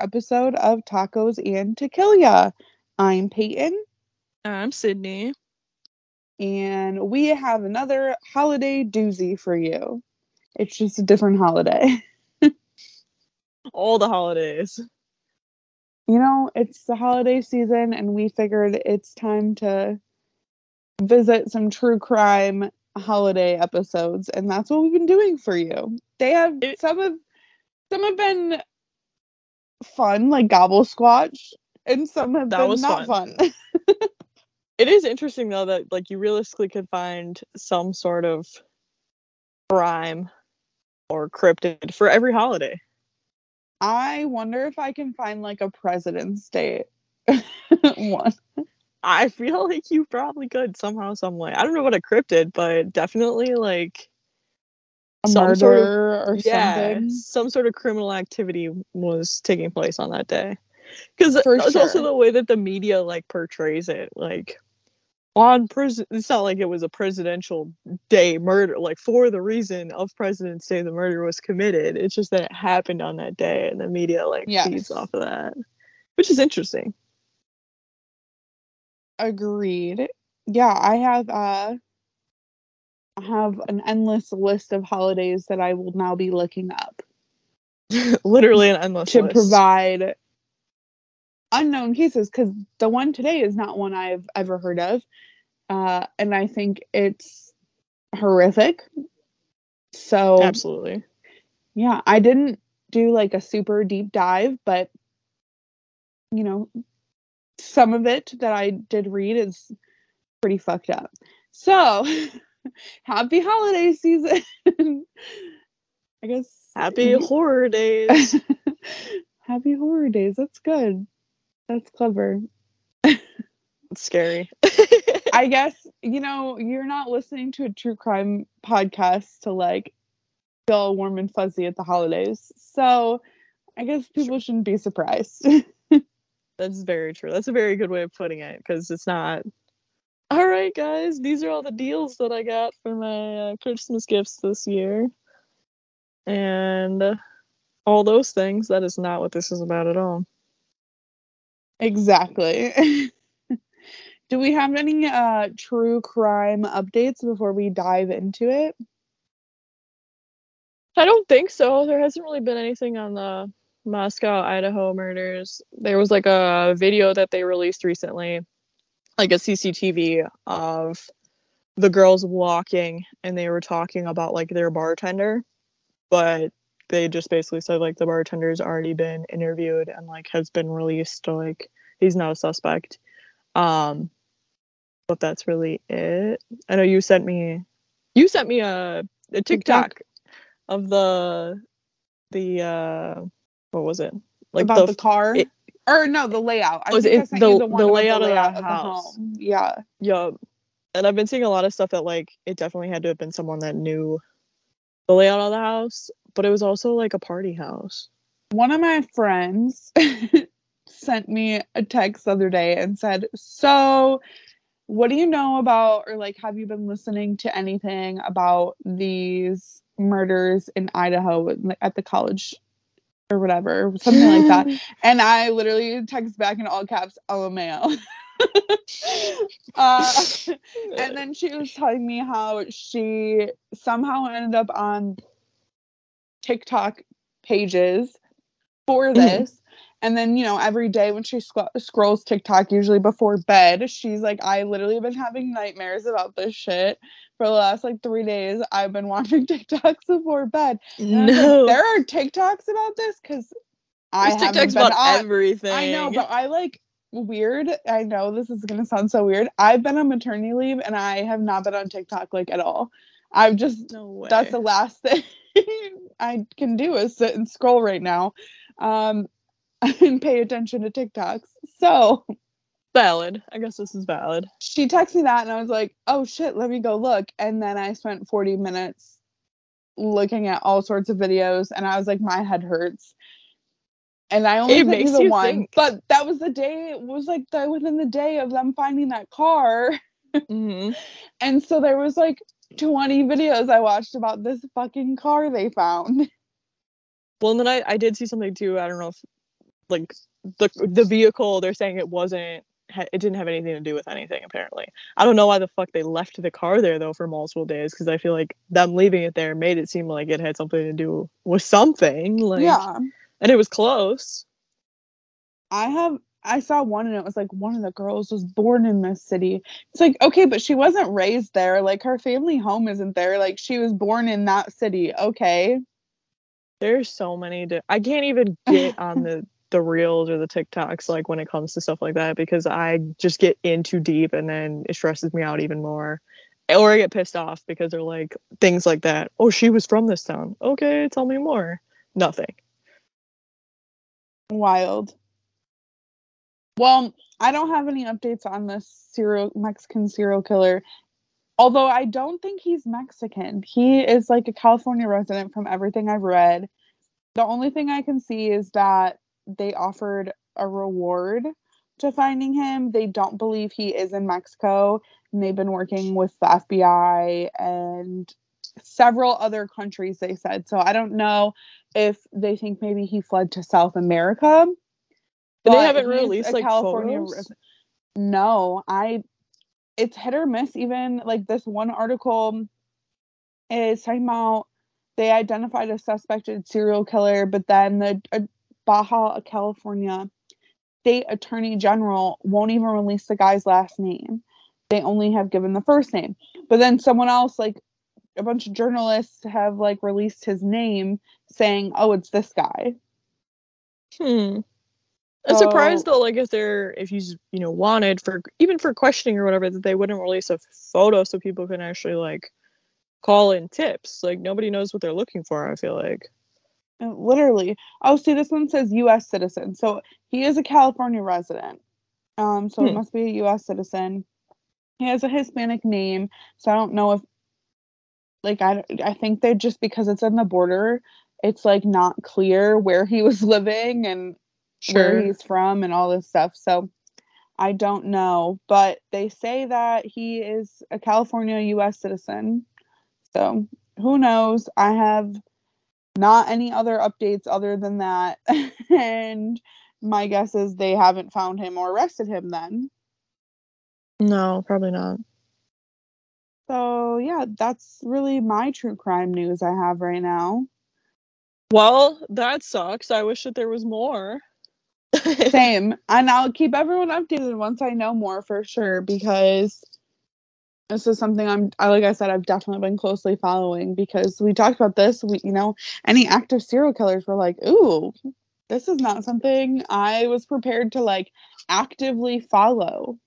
episode of Tacos and Tequila. I'm Peyton, I'm Sydney. and we have another holiday doozy for you. It's just a different holiday. All the holidays. You know, it's the holiday season, and we figured it's time to visit some true crime holiday episodes, and that's what we've been doing for you. They have It- some of some have been fun, like Gobble Squatch, and some have That been was not fun. fun. It is interesting though that like you realistically could find some sort of crime or cryptid for every holiday. I wonder if I can find like a President's Day one. I feel like you probably could somehow, some way. I don't know what a cryptid, but definitely like Some murder sort of- or yeah, something. some sort of criminal activity was taking place on that day. Because it's also the way that the media like portrays it. Like on prison, it's not like it was a presidential day murder. Like for the reason of President's Day, the murder was committed. It's just that it happened on that day, and the media like Yes. feeds off of that, which is interesting. Agreed. Yeah, I have uh have an endless list of holidays that I will now be looking up Literally an endless list to list. provide unknown cases because the one today is not one I've ever heard of. Uh and I think it's horrific. So Absolutely. yeah, I didn't do like a super deep dive, but you know, some of it that I did read is pretty fucked up. So, happy holiday season. I guess Happy horror days. happy horror days. That's good. That's clever. it's scary. I guess, you know, you're not listening to a true crime podcast to like feel warm and fuzzy at the holidays. So, I guess people shouldn't be surprised. That's very true. That's a very good way of putting it because it's not. All right, guys, these are all the deals that I got for my uh, Christmas gifts this year. And uh, all those things. That is not what this is about at all. Exactly. Do we have any uh true crime updates before we dive into it? I don't think so. There hasn't really been anything on the Moscow, Idaho murders. There was like a video that they released recently, like a CCTV of the girls walking and they were talking about like their bartender, but they just basically said like the bartender's already been interviewed and like has been released, so like he's not a suspect. Um but that's really it. I know you sent me you sent me a, a TikTok. TikTok of the the uh what was it like About the, the, car? it- or no, the layout. I oh, Was I it the- the the layout the layout of the house? home. Yeah. yeah and i've been seeing a lot of stuff that like it definitely had to have been someone that knew the layout of the house but it was also like a party house One of my friends sent me a text the other day and said, So, what do you know about, or like, have you been listening to anything about these murders in Idaho at the college or whatever? Something like that. And I literally text back in all caps, LMAO. uh, and then she was telling me how she somehow ended up on TikTok pages for this. And then, you know, every day when she sc- scrolls TikTok, usually before bed, she's like, I literally have been having nightmares about this shit for the last like three days. I've been watching TikToks before bed. And I like, no there are TikToks about this because I haven't TikToks about on- everything I know, but I like weird. I know this is gonna sound so weird. I've been on maternity leave and I have not been on TikTok like at all. I've just no way that's the last thing I can do is sit and scroll right now, um, and pay attention to TikToks. So valid i guess this is valid she texted me that and I was like, oh shit, let me go look. And then I spent 40 minutes looking at all sorts of videos and I was like, my head hurts. And I only It makes the you one, think. but that was the day. It was like the, within the day of them finding that car. Mhm. And so there was like 20 videos I watched about this fucking car they found. Well, and then I, I did see something too. I don't know if like the the vehicle they're saying it wasn't ha- it didn't have anything to do with anything apparently. I don't know why the fuck they left the car there though for multiple days because I feel like them leaving it there made it seem like it had something to do with something like yeah. and it was close. I have I saw one and it was like one of the girls was born in this city. It's like, okay, but she wasn't raised there. Like her family home isn't there. Like she was born in that city. Okay. There's so many di- I can't even get on the the reels or the TikToks like when it comes to stuff like that because I just get in too deep and then it stresses me out even more. Or I get pissed off because they're like things like that. Oh, she was from this town. Okay, tell me more. Nothing. Wild. Well, I don't have any updates on this serial Mexican serial killer. Although I don't think he's Mexican. He is like a California resident from everything I've read. The only thing I can see is that they offered a reward to finding him. They don't believe he is in Mexico, and they've been working with the FBI and several other countries, they said. So I don't know if they think maybe he fled to South America. But they haven't released like California photos. No, I it's hit or miss even like this one article is talking about they identified a suspected serial killer, but then the uh, Baja California state attorney general won't even release the guy's last name. They only have given the first name. But then someone else, like a bunch of journalists, have like released his name saying, "Oh, it's this guy." Hmm. I'm surprised though, like if they're if he's you know wanted for even for questioning or whatever, that they wouldn't release a photo so people can actually like call in tips. Like nobody knows what they're looking for. I feel like. Literally. Oh, see, this one says U.S. citizen. So he is a California resident. Um, so it Hmm. must be a U.S. citizen. He has a Hispanic name, so I don't know if, like, I I think they just because it's on the border, it's like not clear where he was living and where he's from and all this stuff. So I don't know, but they say that he is a California U.S. citizen. So who knows? I have not any other updates other than that, and my guess is they haven't found him or arrested him then. No, probably not. So yeah, that's really my true crime news I have right now. Well, that sucks. I wish that there was more. Same. And I'll keep everyone updated once I know more for sure because this is something I'm I like I said I've definitely been closely following because we talked about this we you know any active serial killers were like ooh this is not something I was prepared to like actively follow.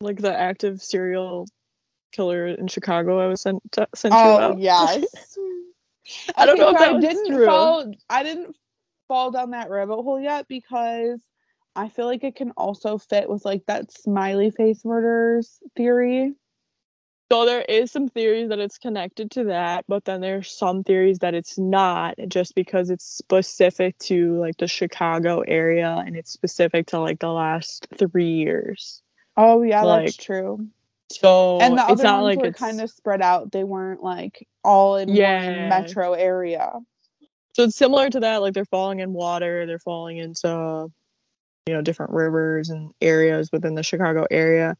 like the active serial killer in Chicago I was sent to, sent you Oh about. yes. I don't know if that was didn't true. fall I didn't fall down that rabbit hole yet because I feel like it can also fit with like that smiley face murders theory. So there is some theories that it's connected to that, but then there's some theories that it's not, just because it's specific to like the Chicago area and it's specific to like the last three years. Oh yeah, Like, that's true. So and the it's other not ones like were it's kind of spread out. They weren't like all in Yeah. one metro area. so it's similar to that. Like they're falling in water, they're falling into you know different rivers and areas within the Chicago area.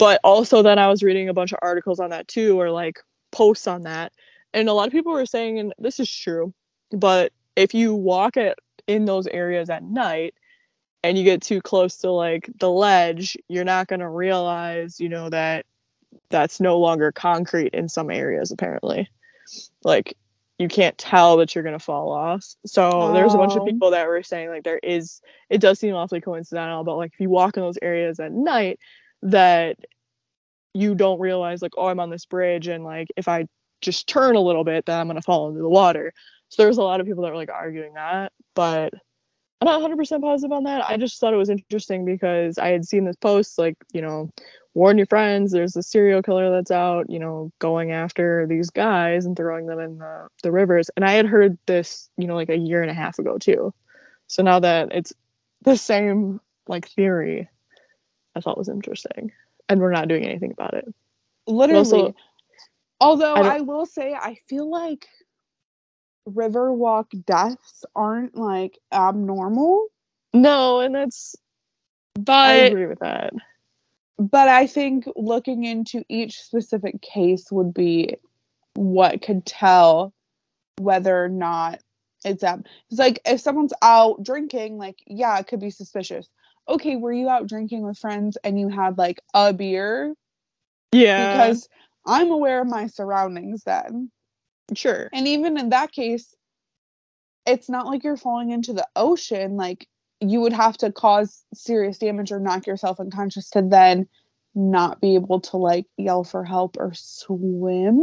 But also then I was reading a bunch of articles on that too, or like posts on that, and a lot of people were saying, and this is true, but if you walk at in those areas at night and you get too close to like the ledge, you're not gonna realize, you know, that that's no longer concrete in some areas apparently. Like you can't tell that you're gonna fall off. So there's a bunch of Oh. people that were saying like there is it does seem awfully coincidental, but like if you walk in those areas at night that you don't realize like, oh I'm on this bridge and like if I just turn a little bit then I'm gonna fall into the water. So there's a lot of people that were like arguing that, but I'm not 100% positive on that. I just thought it was interesting because I had seen this post like, you know, warn your friends, there's a serial killer that's out, you know, going after these guys and throwing them in the, the rivers. And I had heard this, you know, like a year and a half ago too. So now that it's the same like theory, I thought was interesting. and we're not doing anything about it. Literally. also- Although I I, will say, I feel like Riverwalk deaths aren't like abnormal, No, and that's I agree with that. but I think looking into each specific case would be what could tell whether or not it's ab. It's like if someone's out drinking, like yeah, it could be suspicious. Okay, were you out drinking with friends and you had like a beer? Yeah. Because I'm aware of my surroundings then. sure. And even in that case, it's not like you're falling into the ocean. Like you would have to cause serious damage or knock yourself unconscious to then not be able to like yell for help or swim.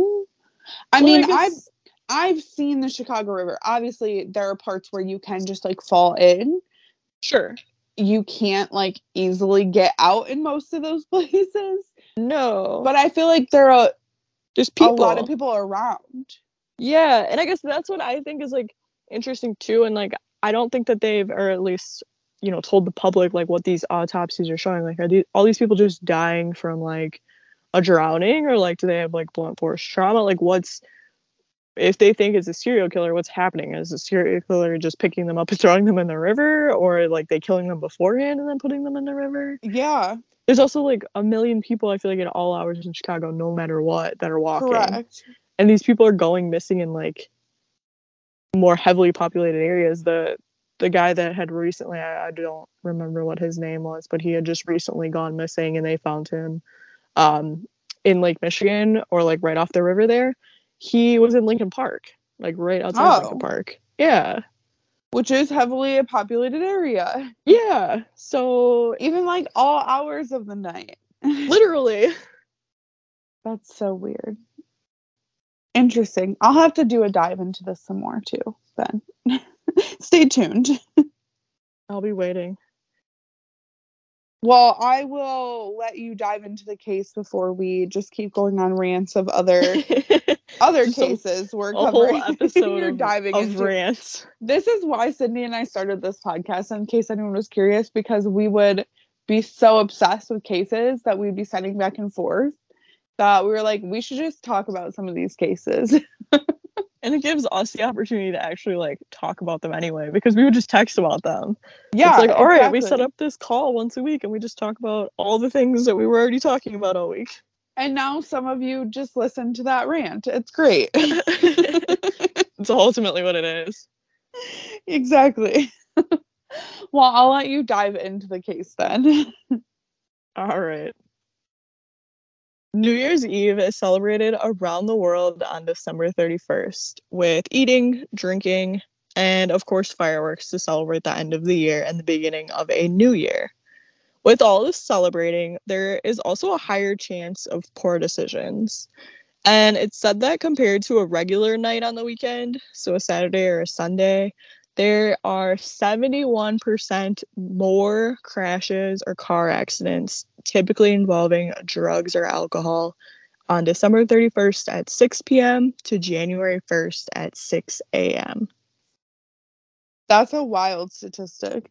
I Well, mean, guess- I've I've seen the Chicago River. Obviously, there are parts where you can just like fall in. sure. You can't like easily get out in most of those places. No. But I feel like there are there's people. a lot of people around. Yeah, and I guess that's what I think is like interesting too. And like I don't think that they've or at least, you know, told the public like what these autopsies are showing. Like are these all these people just dying from like a drowning or like do they have like blunt force trauma? Like what's if they think it's a serial killer, what's happening? Is the serial killer just picking them up and throwing them in the river? Or like they killing them beforehand and then putting them in the river? Yeah, There's also like a million people I feel like in all hours in Chicago, no matter what, that are walking correct. and these people are going missing in like more heavily populated areas the the guy that had recently I, I don't remember what his name was but he had just recently gone missing and they found him um in lake michigan or like right off the river there he was in lincoln park like right outside of lincoln Oh. park yeah Which is heavily a populated area. yeah so Even like all hours of the night. literally That's so weird. Interesting. I'll have to do a dive into this some more too, then. Stay tuned. i'll be waiting Well, I will let you dive into the case before we just keep going on rants of other other cases we're covering. episode You're of, diving of into. rants This is why Sydney and I started this podcast, in case anyone was curious, because we would be so obsessed with cases that we'd be sending back and forth that we were like, we should just talk about some of these cases. and it gives us the opportunity to actually like talk about them anyway because we would just text about them yeah. it's like all right we set up this call once a week and we just talk about all the things that we were already talking about all week And now some of you just listen to that rant. It's great. it's ultimately what it is exactly. well, I'll let you dive into the case then. all right new year's eve is celebrated around the world on december 31st with eating drinking and of course fireworks to celebrate the end of the year and the beginning of a new year With all this celebrating, there is also a higher chance of poor decisions. And it's said that compared to a regular night on the weekend, so a Saturday or a Sunday, there are 71% more crashes or car accidents, typically involving drugs or alcohol, on December 31st at 6 p.m. to January 1st at 6 a.m. That's a wild statistic.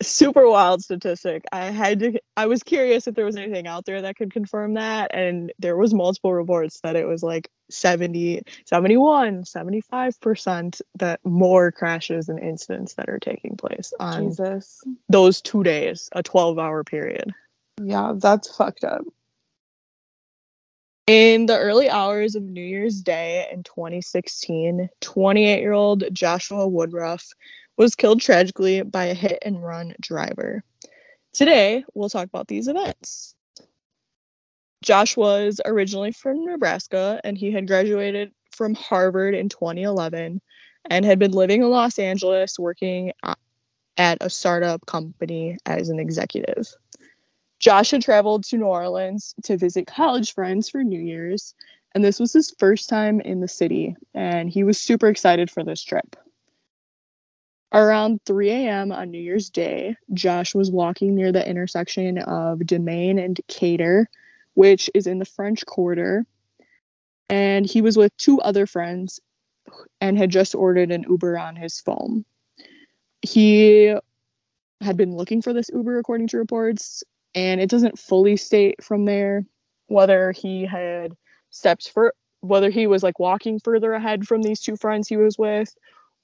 Super wild statistic. I had to I was curious if there was anything out there that could confirm that and there was multiple reports that it was like 70 71 75% that more crashes and incidents that are taking place on Jesus. those 2 days, a 12-hour period. Yeah, that's fucked up. In the early hours of New Year's Day in 2016, 28 year old Joshua Woodruff was killed tragically by a hit and run driver. Today, we'll talk about these events. Josh was originally from Nebraska and he had graduated from Harvard in 2011 and had been living in Los Angeles working at a startup company as an executive. Josh had traveled to New Orleans to visit college friends for New Year's, and this was his first time in the city, and he was super excited for this trip. Around 3 a.m. on New Year's Day, Josh was walking near the intersection of Dumaine and Decatur, which is in the French Quarter, and he was with two other friends and had just ordered an Uber on his phone. He had been looking for this Uber, according to reports, and it doesn't fully state from there whether he had stepped for whether he was like walking further ahead from these two friends he was with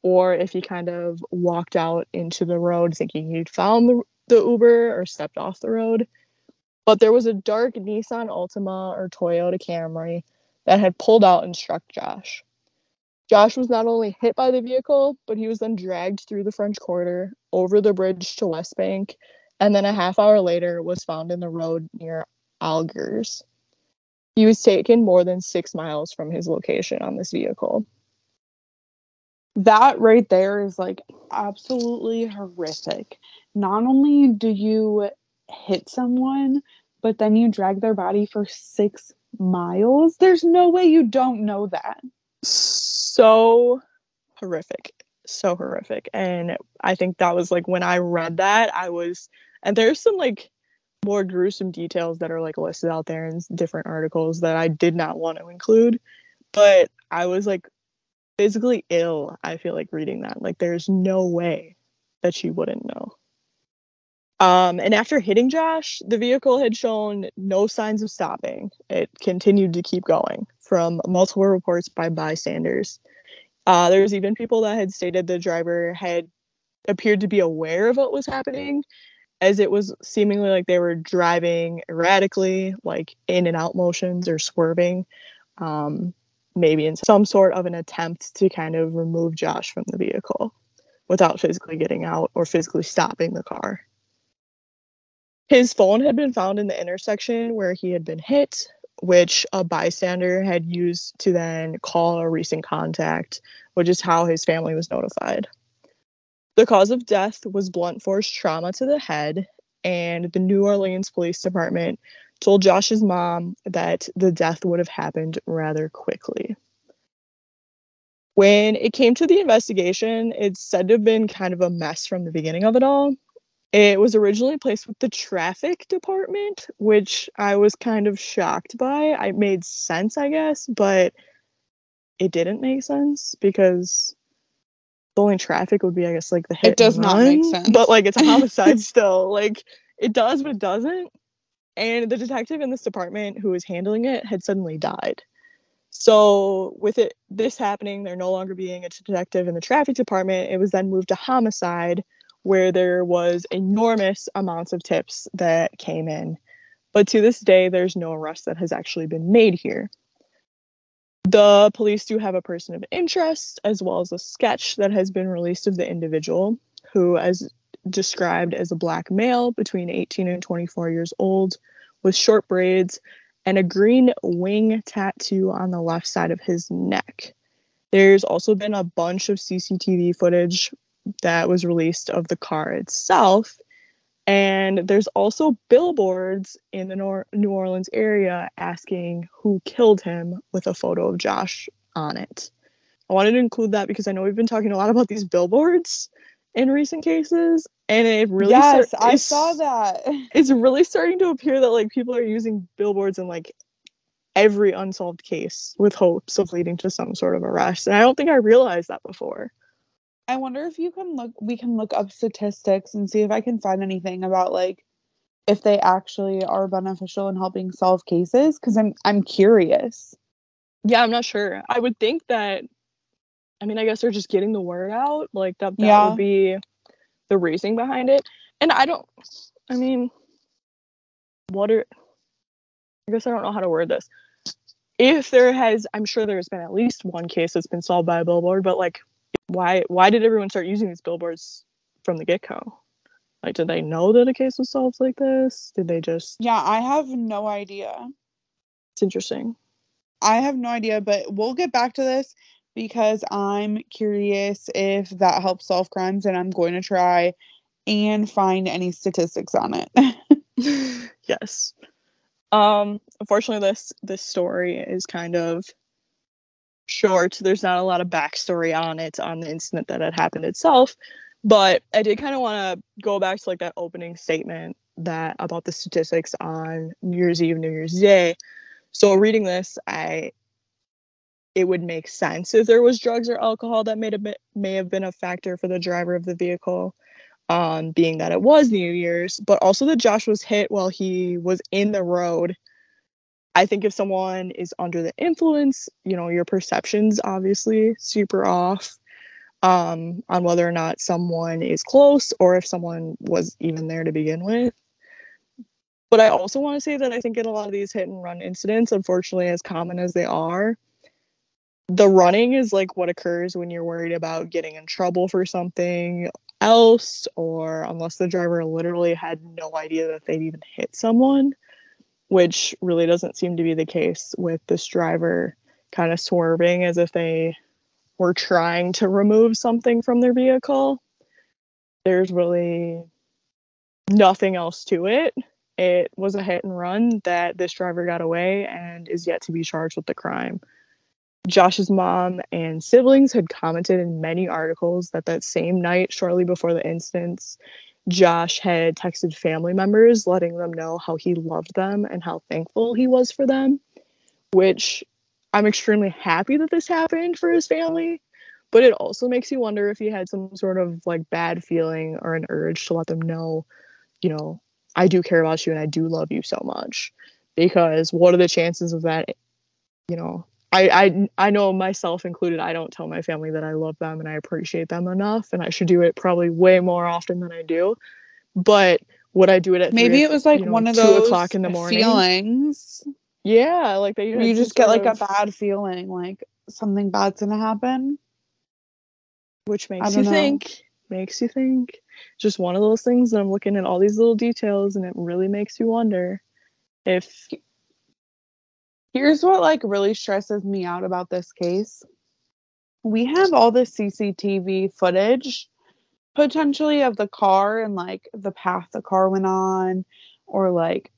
or if he kind of walked out into the road thinking he'd found the, the Uber or stepped off the road. But there was a dark Nissan Altima or Toyota Camry that had pulled out and struck Josh. Josh was not only hit by the vehicle, but he was then dragged through the French Quarter, over the bridge to West Bank, and then a half hour later was found in the road near Algiers. He was taken more than six miles from his location on this vehicle that right there is like absolutely horrific. Not only do you hit someone, but then you drag their body for six miles. There's no way you don't know that. So horrific. So horrific. And I think that was like when I read that, I was, and there's some like more gruesome details that are like listed out there in different articles that I did not want to include. But I was like physically ill, I feel like reading that. Like there's no way that she wouldn't know. Um, and after hitting Josh, the vehicle had shown no signs of stopping. It continued to keep going from multiple reports by bystanders. Uh, there was even people that had stated the driver had appeared to be aware of what was happening, as it was seemingly like they were driving erratically, like in and out motions or swerving. Um, maybe in some sort of an attempt to kind of remove Josh from the vehicle without physically getting out or physically stopping the car. His phone had been found in the intersection where he had been hit, which a bystander had used to then call a recent contact, which is how his family was notified. The cause of death was blunt force trauma to the head, and the New Orleans Police Department told Josh's mom that the death would have happened rather quickly. When it came to the investigation, it's said to have been kind of a mess from the beginning of it all. It was originally placed with the traffic department, which I was kind of shocked by. It made sense, I guess, but it didn't make sense because the only traffic would be, I guess, like the hit. It does not run, make sense. But like it's a homicide still. Like it does, but it doesn't and the detective in this department who was handling it had suddenly died. So with it this happening, there no longer being a detective in the traffic department, it was then moved to homicide, where there was enormous amounts of tips that came in. But to this day, there's no arrest that has actually been made here. The police do have a person of interest, as well as a sketch that has been released of the individual, who, as described as a black male between 18 and 24 years old with short braids and a green wing tattoo on the left side of his neck. There's also been a bunch of CCTV footage that was released of the car itself. And there's also billboards in the Nor- New Orleans area asking who killed him with a photo of Josh on it. I wanted to include that because I know we've been talking a lot about these billboards in recent cases and it really yes start, i saw that it's really starting to appear that like people are using billboards in like every unsolved case with hopes of leading to some sort of arrest and i don't think i realized that before i wonder if you can look we can look up statistics and see if i can find anything about like if they actually are beneficial in helping solve cases because i'm i'm curious yeah i'm not sure i would think that I mean, I guess they're just getting the word out. Like that, that yeah. would be the reasoning behind it. And I don't, I mean, what are, I guess I don't know how to word this. If there has, I'm sure there's been at least one case that's been solved by a billboard, but like, why, why did everyone start using these billboards from the get go? Like, did they know that a case was solved like this? Did they just? Yeah, I have no idea. It's interesting. I have no idea, but we'll get back to this because I'm curious if that helps solve crimes and I'm going to try and find any statistics on it. yes. Um unfortunately this this story is kind of short. There's not a lot of backstory on it on the incident that had happened itself. But I did kind of want to go back to like that opening statement that about the statistics on New Year's Eve, New Year's Day. So reading this, I it would make sense if there was drugs or alcohol that may have been, may have been a factor for the driver of the vehicle. um, being that it was New Year's, but also that Josh was hit while he was in the road. I think if someone is under the influence, you know, your perception's obviously super off um, on whether or not someone is close or if someone was even there to begin with. But I also want to say that I think in a lot of these hit and run incidents, unfortunately, as common as they are, the running is like what occurs when you're worried about getting in trouble for something else, or unless the driver literally had no idea that they'd even hit someone, which really doesn't seem to be the case with this driver kind of swerving as if they were trying to remove something from their vehicle. There's really nothing else to it. It was a hit and run that this driver got away and is yet to be charged with the crime. Josh's mom and siblings had commented in many articles that that same night, shortly before the incidents, Josh had texted family members letting them know how he loved them and how thankful he was for them, which I'm extremely happy that this happened for his family. But it also makes you wonder if he had some sort of like bad feeling or an urge to let them know, you know, I do care about you and I do love you so much. Because what are the chances of that, you know, I, I I know myself included. I don't tell my family that I love them and I appreciate them enough, and I should do it probably way more often than I do. But would I do it at maybe three, it was like you know, one of two those o'clock in the morning? feelings. Yeah, like that. had You just get like of- a bad feeling, like something bad's gonna happen. which I makes don't you know. think. Makes you think. Just one of those things that I'm looking at all these little details, and it really makes you wonder if Here's what like really stresses me out about this case. We have all the CCTV footage potentially of the car and like the path the car went on or like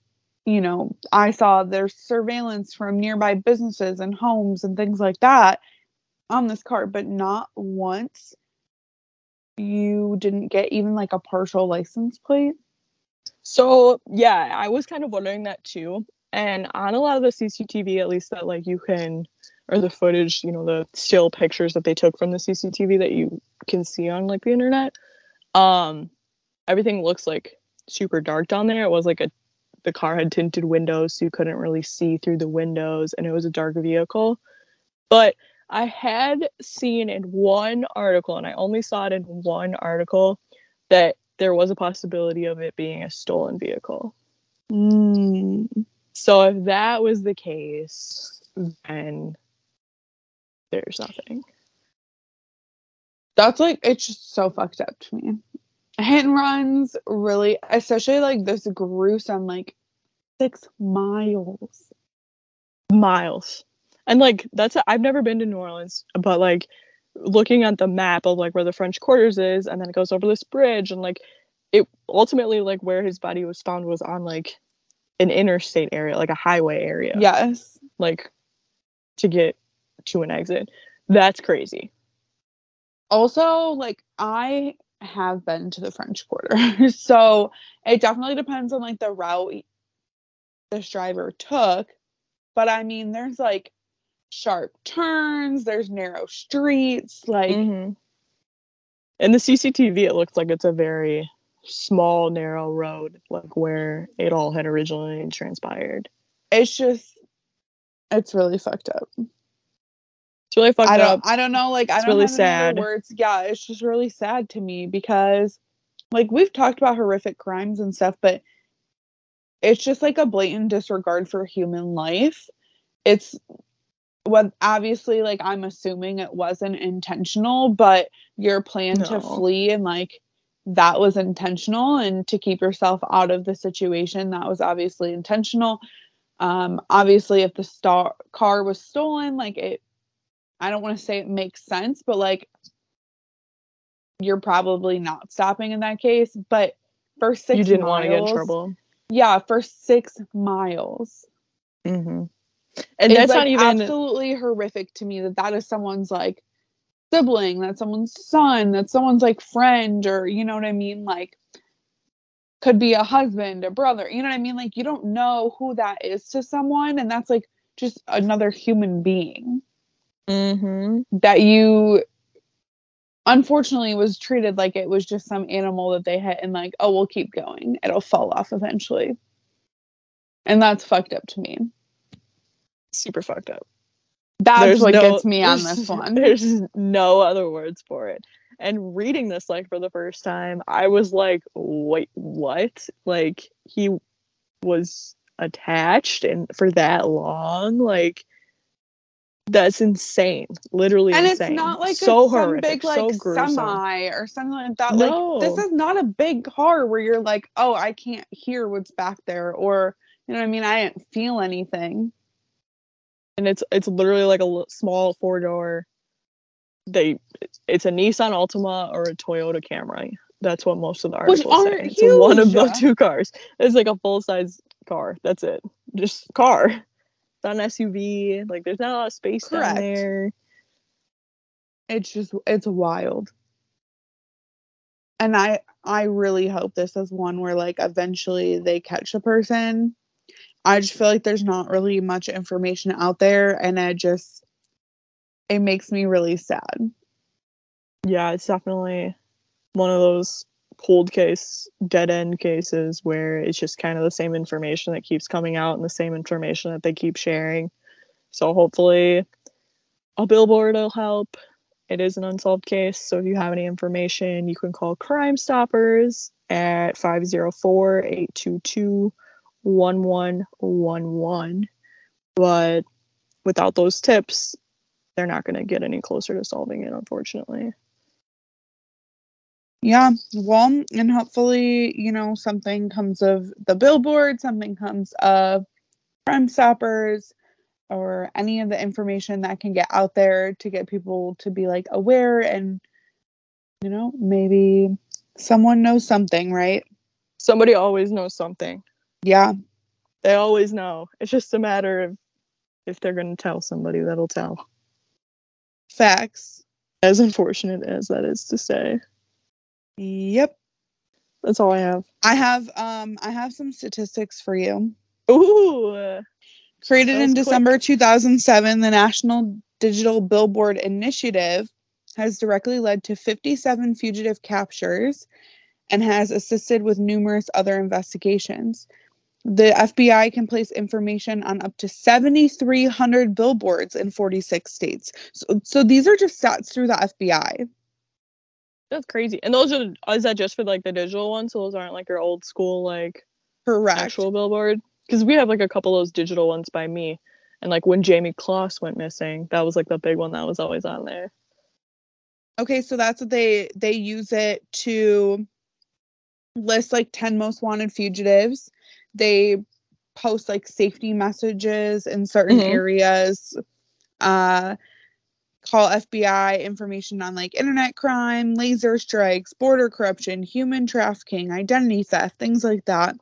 you know, I saw there's surveillance from nearby businesses and homes and things like that on this car, but not once you didn't get even like a partial license plate. So yeah, I was kind of wondering that too. And on a lot of the CCTV, at least that like you can, or the footage, you know, the still pictures that they took from the CCTV that you can see on like the internet, um, everything looks like super dark down there. It was like a, the car had tinted windows, so you couldn't really see through the windows, and it was a dark vehicle. But I had seen in one article, and I only saw it in one article, that there was a possibility of it being a stolen vehicle. Mm. So if that was the case, then there's nothing. That's like it's just so fucked up to me. Hit and runs really, especially like this gruesome, like six miles. Miles. And like that's I've never been to New Orleans, but like looking at the map of like where the French quarters is and then it goes over this bridge and like it ultimately like where his body was found was on like an interstate area, like a highway area. Yes. Like to get to an exit. That's crazy. Also, like I have been to the French Quarter, so it definitely depends on like the route this driver took. But I mean, there's like sharp turns, there's narrow streets, like Mm-hmm. In the CCTV, it looks like it's a very small, narrow road, like where it all had originally transpired. it's just it's really fucked up. It's really fucked I don't up. I don't know like I It's don't really have sad. words. Yeah, it's just really sad to me because like we've talked about horrific crimes and stuff, but it's just like a blatant disregard for human life. It's what obviously like I'm assuming it wasn't intentional, but your plan to flee and like that was intentional and to keep yourself out of the situation that was obviously intentional. Um obviously if the star car was stolen, like it I don't want to say it makes sense, but like you're probably not stopping in that case. But for six you didn't want to get in trouble. Yeah, for six miles. Mm-hmm. And it's that's like not even. absolutely horrific to me that that is someone's like sibling, that's someone's son, that's someone's like friend, or you know what I mean? Like could be a husband, a brother, you know what I mean? Like you don't know who that is to someone, and that's like just another human being Mm-hmm. that you unfortunately was treated like it was just some animal that they hit and like, oh, we'll keep going. It'll fall off eventually. And that's fucked up to me. Super fucked up. That's There's what no- gets me on this one. There's no other words for it. And reading this like for the first time, I was like, wait, what? Like he was attached and for that long? Like that's insane. Literally and it's not like so some horrific, big like so semi or something like that. No. Like this is not a big car where you're like, oh, I can't hear what's back there, or you know what I mean. I didn't feel anything. And it's it's literally like a l- small four door. They it's a Nissan Altima or a Toyota Camry. That's what most of the articles say. It's one of the two cars. It's like a full size car. That's it. Just car. It's not an SUV. Like there's not a lot of space Correct. down there. It's just it's wild. And I I really hope this is one where like eventually they catch the person. I just feel like there's not really much information out there, and it just it makes me really sad. Yeah, it's definitely one of those cold case, dead end cases where it's just kind of the same information that keeps coming out and the same information that they keep sharing. So hopefully a billboard will help. It is an unsolved case, so if you have any information, you can call Crime Stoppers at 504 822 1111. But without those tips, they're not going to get any closer to solving it, unfortunately. Yeah, well, and hopefully, you know, something comes of the billboard, something comes of Crime Stoppers, or any of the information that can get out there to get people to be like aware and, you know, maybe someone knows something, right? Somebody always knows something. Yeah, They always know. It's just a matter of if they're going to tell somebody that'll tell. facts. As unfortunate as that is to say. Yep. That's all I have. I have um I have some statistics for you. Ooh. Created in quick. December 2007, the National Digital Billboard Initiative has directly led to 57 fugitive captures and has assisted with numerous other investigations. The FBI can place information on up to 7,300 billboards in 46 states. So, so these are just stats through the FBI. That's crazy. And those are is that just for like the digital ones? So those aren't like your old school like Correct. actual billboard? Because we have like a couple of those digital ones by me. And like when Jamie Kloss went missing, that was like the big one that was always on there. Okay, so that's what they they use it to list like 10 most wanted fugitives. They post like safety messages in certain Mhm. areas. Uh call FBI information on like internet crime, laser strikes, border corruption, human trafficking, identity theft, things like that.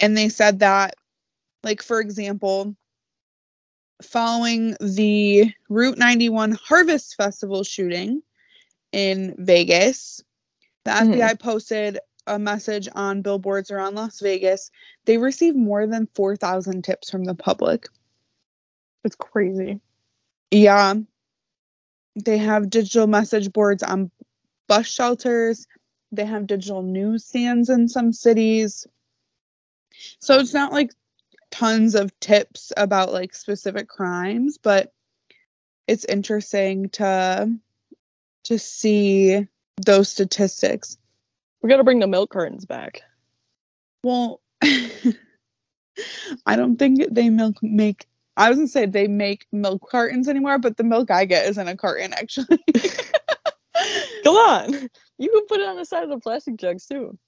And they said that like for example, following the Route 91 Harvest Festival shooting, in Vegas. The Mhm. FBI posted a message on billboards around Las Vegas. They receive more than 4,000 tips from the public. It's crazy. Yeah. They have digital message boards on bus shelters. They have digital newsstands in some cities. So it's not like tons of tips about like specific crimes, but it's interesting to to see those statistics. We got to bring the milk cartons back. Well, I don't think they milk make. I was gonna say they make milk cartons anymore, but the milk I get is in a carton actually. Come on. You can put it on the side of the plastic jugs too.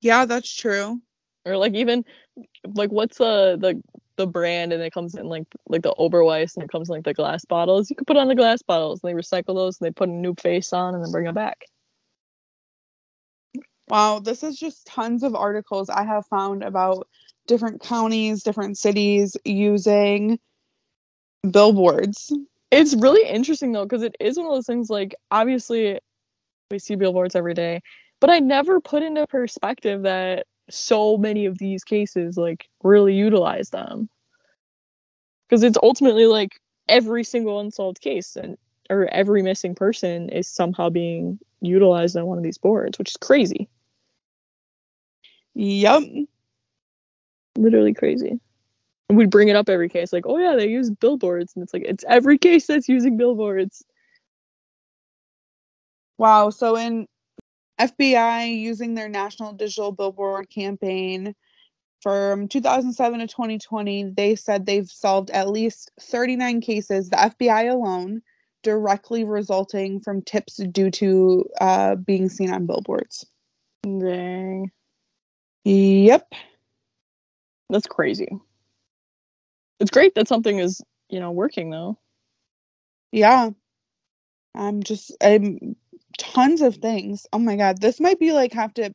yeah, that's true. Or like even like what's the the the brand and it comes in like like the Oberweis and it comes in like the glass bottles. You can put on the glass bottles and they recycle those and they put a new face on and then bring it back. Wow, this is just tons of articles I have found about different counties, different cities using billboards. It's really interesting though because it is one of those things like obviously we see billboards every day, but I never put into perspective that so many of these cases like really utilize them. Because it's ultimately like every single unsolved case and or every missing person is somehow being utilized on one of these boards, which is crazy. Yep. Literally crazy. And we'd bring it up every case, like, oh yeah, they use billboards. And it's like, it's every case that's using billboards. Wow. So in FBI using their national digital billboard campaign from 2007 to 2020, they said they've solved at least 39 cases, the FBI alone, directly resulting from tips due to uh, being seen on billboards. Dang. Yep. That's crazy. It's great that something is, you know, working though. Yeah. I'm just I'm tons of things. Oh my god, this might be like have to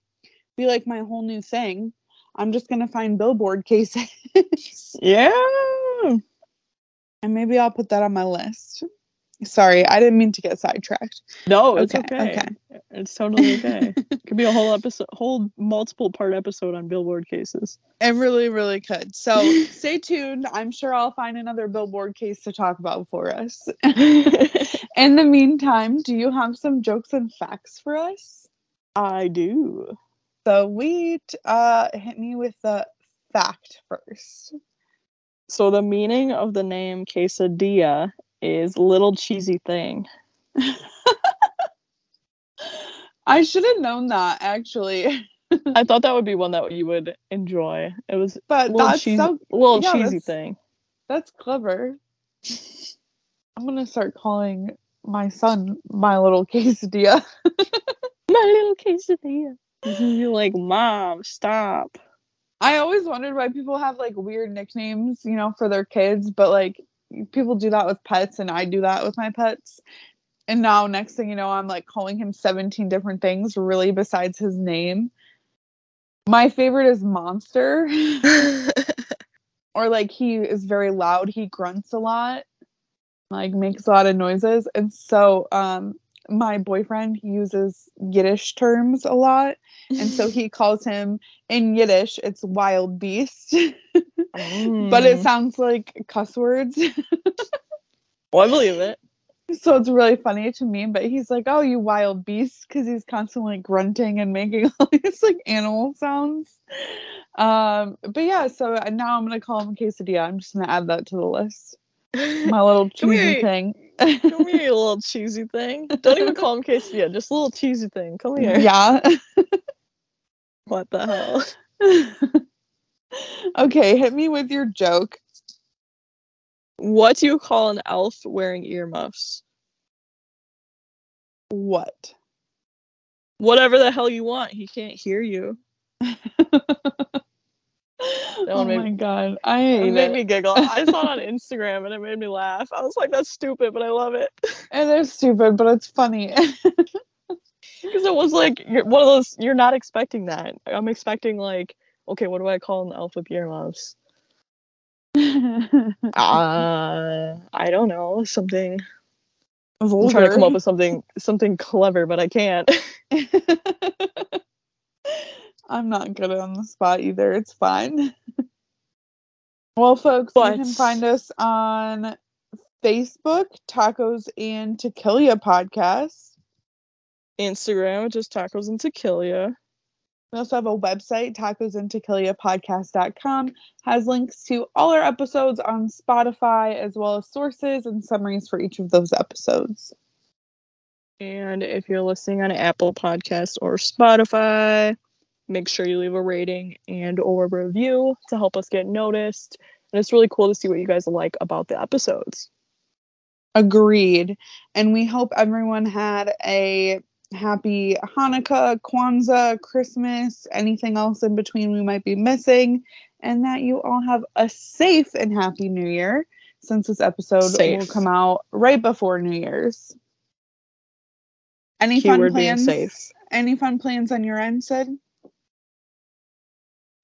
be like my whole new thing. I'm just gonna find billboard cases. Yeah. and maybe I'll put that on my list. Sorry, I didn't mean to get sidetracked. No, it's Okay, okay. okay. It's totally okay. Could be a whole episode, whole multiple part episode on billboard cases. It really, really could. So stay tuned. I'm sure I'll find another billboard case to talk about for us. In the meantime, do you have some jokes and facts for us? I do. So we uh hit me with the fact first. So the meaning of the name quesadilla is little cheesy thing. I should have known that actually. I thought that would be one that you would enjoy. It was But little that's cheesy, so little yeah, cheesy that's- thing. that's clever. I'm gonna start calling my son my little quesadilla. My little quesadilla. You're like, mom, stop. I always wondered why people have like weird nicknames, you know, for their kids, but like people do that with pets and I do that with my pets. And now next thing you know, I'm like calling him 17 different things really besides his name. My favorite is Monster. or like he is very loud, he grunts a lot, like makes a lot of noises. And so um my boyfriend uses Yiddish terms a lot. And so he calls him in Yiddish, it's wild beast. but it Mm. sounds like cuss words. Well, I believe it. so it's really funny to me. But he's like, "Oh, you wild beast," because he's constantly grunting and making all these like animal sounds. Um, but yeah, so now I'm gonna call him quesadilla. I'm just gonna add that to the list. My little cheesy here. thing. Come here, you little cheesy thing. Don't even call him quesadilla, just a little cheesy thing. Come here. yeah. What the hell? okay, hit me with your joke. What do you call an elf wearing earmuffs? What? Whatever the hell you want. He can't hear you. oh my god, I It made it. me giggle. I saw it on Instagram and it made me laugh. I was like, that's stupid, but I love it. It is stupid, but it's funny. Because it was like you're one of those you're not expecting that. I'm expecting like, okay, what do I call an elf with earmuffs? Uh I don't know. Something I'm trying to come up with something something clever, but I can't. I'm not good on the spot either. It's fine. well, folks, you can find us on Facebook, Tacos and Tequila Podcast. Instagram, just tacos and tequila. We also have a website, tacosandtequilapodcast.com, has links to all our episodes on Spotify, as well as sources and summaries for each of those episodes. And if you're listening on Apple Podcast or Spotify, make sure you leave a rating and or review to help us get noticed. And it's really cool to see what you guys like about the episodes. Agreed. And we hope everyone had a happy Hanukkah, Kwanzaa, Christmas, anything else in between we might be missing, and that you all have a safe and happy New Year since this episode Safe. will come out right before New Year's. Any fun Keyword being plans? Any fun plans on your end, Sid?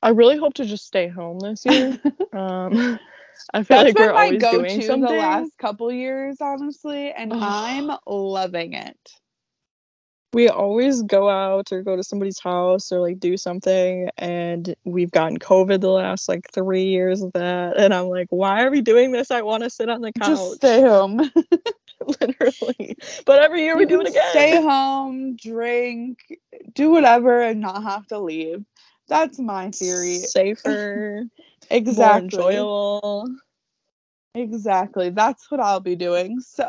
I really hope to just stay home this year. um, I feel That's like been we're my always go-to doing the last couple years, honestly, and I'm loving it. We always go out or go to somebody's house or like do something and we've gotten covid the last like three years of that and i'm like why are we doing this i want to sit on the couch Just stay home. Literally. But every year we do it again. Stay home, drink, do whatever, and not have to leave. That's my theory. Safer, Exactly. more enjoyable. Exactly. That's what I'll be doing. So,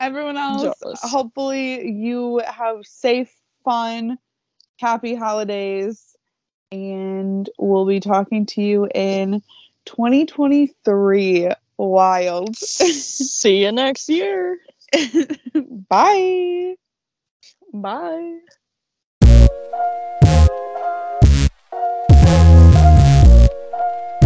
everyone else, Jealous. hopefully you have safe, fun, happy holidays. And we'll be talking to you in 2023. Wild. See you next year. Bye. Bye. Mwahahaha.